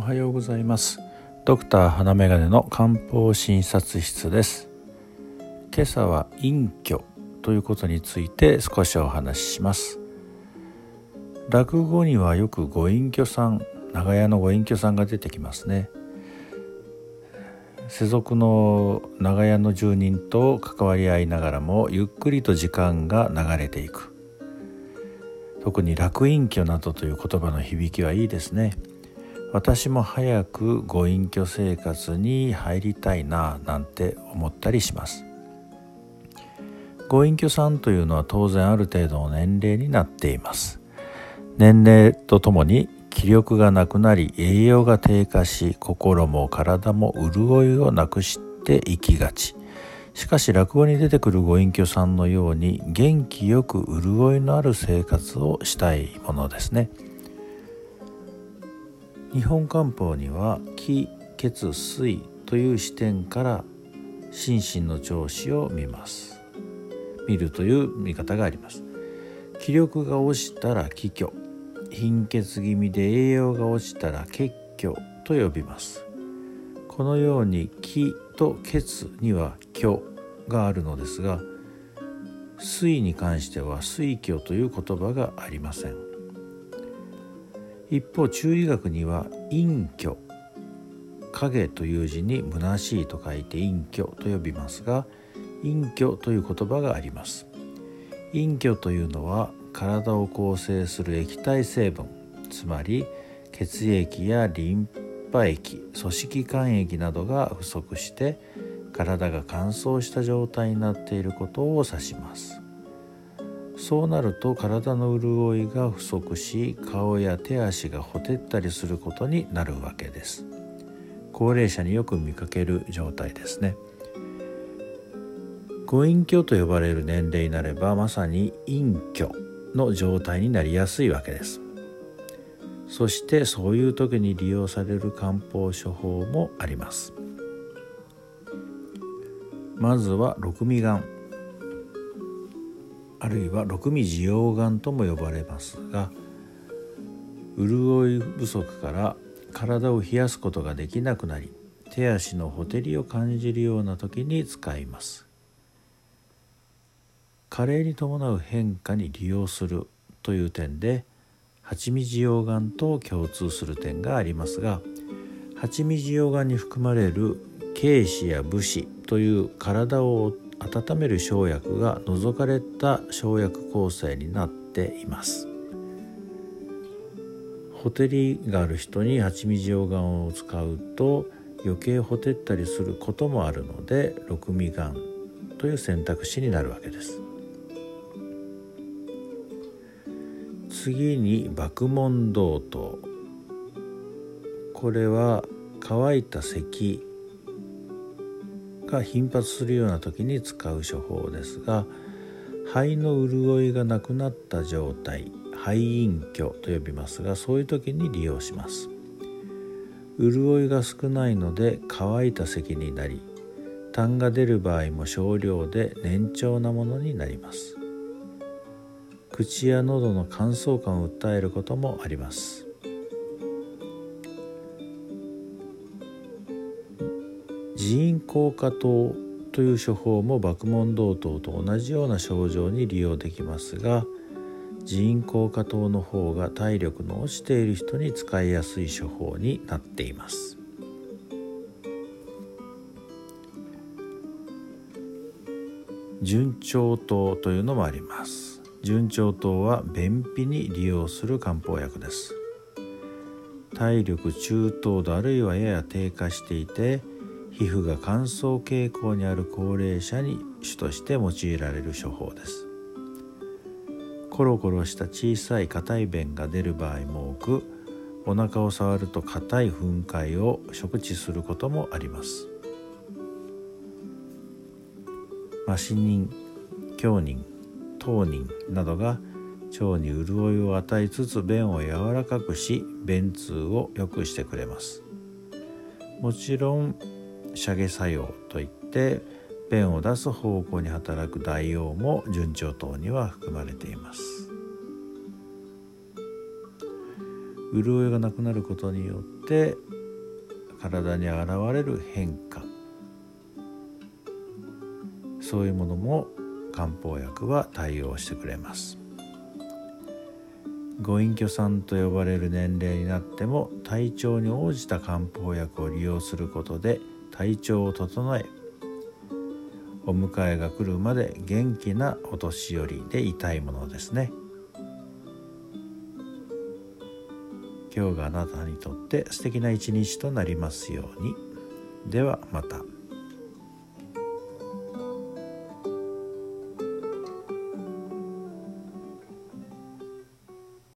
おはようございます。ドクター花眼鏡の漢方診察室です。今朝は隠居ということについて少しお話しします。落語にはよくご隠居さん長屋のご隠居さんが出てきますね。世俗の長屋の住人と関わり合いながらもゆっくりと時間が流れていく。特に楽隠居などという言葉の響きはいいですね。私も早くご隠居生活に入りたいななんて思ったりします。ご隠居さんというのは当然ある程度の年齢になっています。年齢とともに気力がなくなり栄養が低下し心も体も潤いをなくして生きがち。しかし落語に出てくるご隠居さんのように元気よく潤いのある生活をしたいものですね。日本漢方には気血水という視点から心身の調子を見ます。見るという見方があります。気力が落ちたら気虚。貧血気味で栄養が落ちたら血虚と呼びます。このように気と血には虚があるのですが水に関しては水虚という言葉がありません。一方中医学には陰虚影という字に虚しいと書いて陰虚と呼びますが陰虚という言葉があります。陰虚というのは体を構成する液体成分つまり血液やリンパ液組織管液などが不足して体が乾燥した状態になっていることを指します。そうなると体の潤いが不足し顔や手足がほてったりすることになるわけです。高齢者によく見かける状態ですね。ご隠居と呼ばれる年齢になればまさに隠居の状態になりやすいわけです。そしてそういう時に利用される漢方処方もあります。まずは六味丸。あるいは六味滋養丸とも呼ばれますが潤い不足から体を冷やすことができなくなり手足のほてりを感じるような時に使います。加齢に伴う変化に利用するという点で蜂蜜溶岩と共通する点がありますが蜂蜜溶岩に含まれる軽視や武士という体を温める生薬が除かれた生薬構成になっています。ほてりがある人に蜂蜜溶岩を使うと余計ほてったりすることもあるので六味丸という選択肢になるわけです。次に爆問道頭これは乾いた咳が頻発するような時に使う処方ですが肺の潤いがなくなった状態肺陰虚と呼びますがそういう時に利用します。潤いが少ないので乾いた咳になり痰が出る場合も少量で年長なものになります。口や喉の乾燥感を訴えることもあります。自因効果糖という処方も爆問同等と同じような症状に利用できますが自因効果糖の方が体力の落ちている人に使いやすい処方になっています。順調糖というのもあります。順調糖は便秘に利用する漢方薬です。体力中等度あるいはやや低下していて皮膚が乾燥傾向にある高齢者に主として用いられる処方です。コロコロした小さい硬い便が出る場合も多くお腹を触ると硬い噴塊を食知することもあります。麻死人強人当人などが腸に潤いを与えつつ便を柔らかくし便通を良くしてくれます。もちろん射下作用といって便を出す方向に働く大王も順調等には含まれています。潤いがなくなることによって体に現れる変化。そういうものも漢方薬は対応してくれます。ご隠居さんと呼ばれる年齢になっても体調に応じた漢方薬を利用することで体調を整えお迎えが来るまで元気なお年寄りでいたいものですね今日があなたにとって素敵な一日となりますようにではまた。